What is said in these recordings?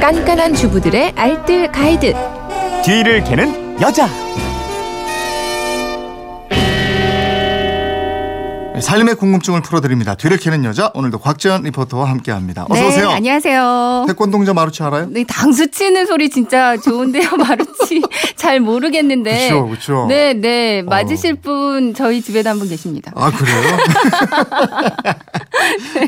깐깐한 주부들의 알뜰 가이드. 뒤를 캐는 여자. 삶의 궁금증을 풀어드립니다. 뒤를 캐는 여자 오늘도 곽지연 리포터와 함께합니다. 어서 네, 오세요. 안녕하세요. 태권동자 마루치 알아요? 네, 당수 치는 소리 진짜 좋은데요, 마루치. 잘 모르겠는데. 그쵸, 그쵸. 네, 네. 맞으실 어. 분 저희 집에도 한 분 계십니다. 아 그래요?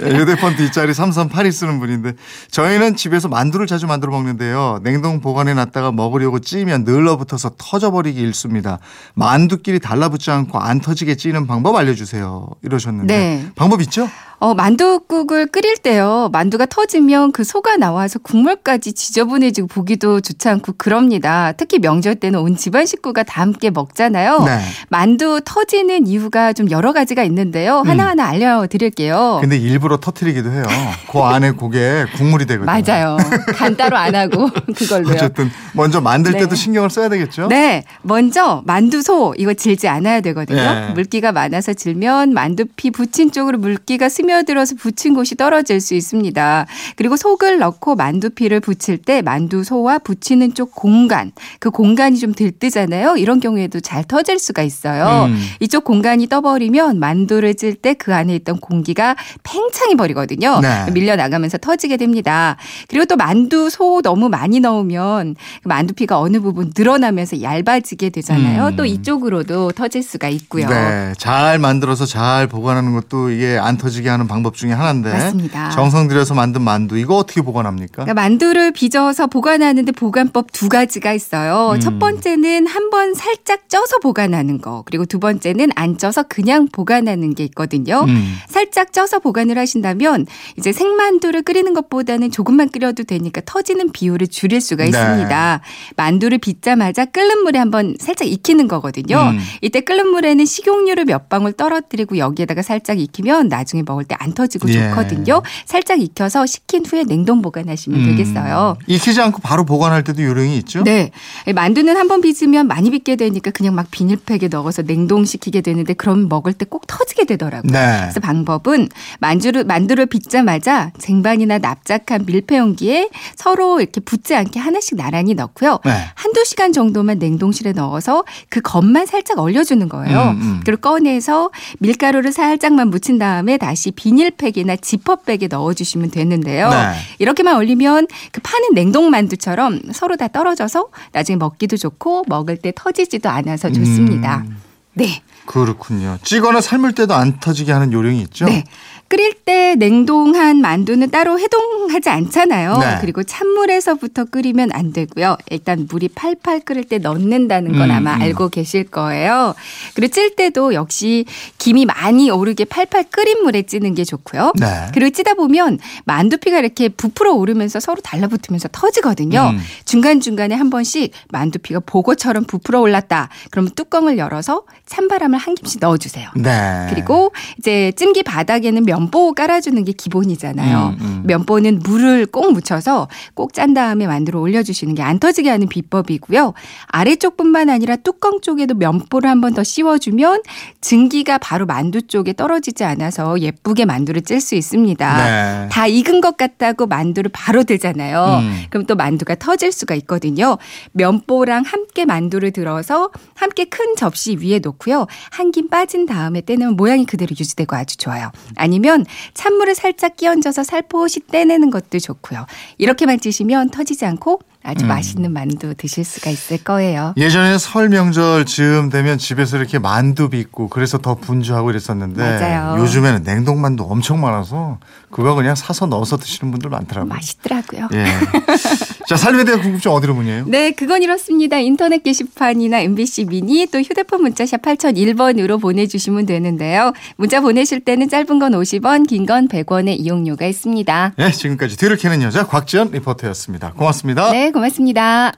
네, 휴대폰 뒷자리 3382 쓰는 분인데 저희는 집에서 만두를 자주 만들어 먹는데요. 냉동 보관해 놨다가 먹으려고 찌면 늘러붙어서 터져버리기 일쑤입니다. 만두끼리 달라붙지 않고 안 터지게 찌는 방법 알려주세요. 이러셨는데 네. 방법 있죠? 어, 만두국을 끓일 때요. 만두가 터지면 그 소가 나와서 국물까지 지저분해지고 보기도 좋지 않고 그럽니다. 특히 명절 때는 온 집안 식구가 다 함께 먹잖아요. 네. 만두 터지는 이유가 좀 여러 가지가 있는데요. 하나하나 알려드릴게요. 근데 일부러 터트리기도 해요. 그 안에 그게 국물이 되거든요. 맞아요. 간 따로 안 하고 그걸로요. 어쨌든 먼저 만들 때도 네. 신경을 써야 되겠죠? 네, 먼저 만두소 이거 질지 않아야 되거든요. 예. 물기가 많아서 질면 만두피 붙인 쪽으로 물기가 스며 들어서 붙인 곳이 떨어질 수 있습니다. 그리고 속을 넣고 만두피를 붙일 때 만두소와 붙이는 쪽 공간, 그 공간이 좀 들뜨잖아요. 이런 경우에도 잘 터질 수가 있어요. 음. 이쪽 공간이 떠버리면 만두를 찔 때 그 안에 있던 공기가 팽창이 버리거든요. 네. 밀려 나가면서 터지게 됩니다. 그리고 또 만두 소 너무 많이 넣으면 그 만두피가 어느 부분 늘어나면서 얇아지게 되잖아요. 음. 또 이쪽으로도 터질 수가 있고요. 네, 잘 만들어서 잘 보관하는 것도 이게 안 터지게 하는 방법 중에 하나인데. 맞습니다. 정성 들여서 만든 만두 이거 어떻게 보관합니까? 그러니까 만두를 빚어서 보관하는데 보관법 두 가지가 있어요. 음. 첫 번째는 한 번 살짝 쪄서 보관하는 거. 그리고 두 번째는 안 쪄서 그냥 보관하는 게 있거든요. 음. 살짝 쪄서 보관을 하신다면 이제 생만두를 끓이는 것보다는 조금만 끓여도 되니까 터지는 비율을 줄일 수가 네. 있습니다. 만두를 빚자마자 끓는 물에 한번 살짝 익히는 거거든요. 음. 이때 끓는 물에는 식용유를 몇 방울 떨어뜨리고 여기에다가 살짝 익히면 나중에 먹을 때안 터지고 예. 좋거든요. 살짝 익혀서 식힌 후에 냉동 보관하시면 되겠어요. 음. 익히지 않고 바로 보관할 때도 요령이 있죠? 네. 만두는 한 번 빚으면 많이 빚게 되니까 그냥 막 비닐팩에 넣어서 냉동시키게 되는데 그럼 먹을 때 꼭 터지게 되더라고요. 네. 그래서 방법은 만두를, 만두를 빚자마자 쟁반이나 납작한 밀폐 용기에 서로 이렇게 붙지 않게 하나씩 나란히 넣고요. 네. 한두 시간 정도만 냉동실에 넣어서 그 겉만 살짝 얼려주는 거예요. 음, 음. 그리고 꺼내서 밀가루를 살짝만 묻힌 다음에 다시 비닐팩이나 지퍼백에 넣어주시면 되는데요. 네. 이렇게만 얼리면 그 파는 냉동 만두처럼 서로 다 떨어져서 나중에 먹기도 좋고 먹을 때 터지지도 않아서 좋습니다. 음. 네. 그렇군요. 찌거나 삶을 때도 안 터지게 하는 요령이 있죠? 네. 끓일 때 냉동한 만두는 따로 해동하지 않잖아요. 네. 그리고 찬물에서부터 끓이면 안 되고요. 일단 물이 팔팔 끓을 때 넣는다는 건 음, 아마 음. 알고 계실 거예요. 그리고 찔 때도 역시 김이 많이 오르게 팔팔 끓인 물에 찌는 게 좋고요. 네. 그리고 찌다 보면 만두피가 이렇게 부풀어 오르면서 서로 달라붙으면서 터지거든요. 음. 중간중간에 한 번씩 만두피가 보고처럼 부풀어 올랐다. 그럼 뚜껑을 열어서 찬바람을 한 김씩 넣어주세요. 네. 그리고 이제 찜기 바닥에는 면보 깔아주는 게 기본이잖아요. 음, 음. 면보는 물을 꼭 묻혀서 꼭 짠 다음에 만들어 올려주시는 게 안 터지게 하는 비법이고요. 아래쪽뿐만 아니라 뚜껑 쪽에도 면보를 한 번 더 씌워주면 증기가 바로 만두 쪽에 떨어지지 않아서 예쁘게 만두를 찔 수 있습니다. 네. 다 익은 것 같다고 만두를 바로 들잖아요. 음. 그럼 또 만두가 터질 수가 있거든요. 면보랑 함께 만두를 들어서 함께 큰 접시 위에 놓고요. 한 김 빠진 다음에 떼내면 모양이 그대로 유지되고 아주 좋아요. 아니면 찬물을 살짝 끼얹어서 살포시 떼내는 것도 좋고요. 이렇게 만 찌시면 터지지 않고 아주 음. 맛있는 만두 드실 수가 있을 거예요. 예전에 설 명절 즈음 되면 집에서 이렇게 만두 빚고 그래서 더 분주하고 이랬었는데 맞아요. 요즘에는 냉동 만두 엄청 많아서 그거 그냥 사서 넣어서 드시는 분들 많더라고요. 맛있더라고요. 예. 자, 삶에 대한 궁금증 어디로 문의해요? 네, 그건 이렇습니다. 인터넷 게시판이나 MBC 미니 또 휴대폰 문자샵 8001번으로 보내주시면 되는데요. 문자 보내실 때는 짧은 건 50원, 긴 건 100원의 이용료가 있습니다. 예, 지금까지 뒤를 캐는 여자 곽지연 리포터였습니다. 고맙습니다. 네, 고맙습니다.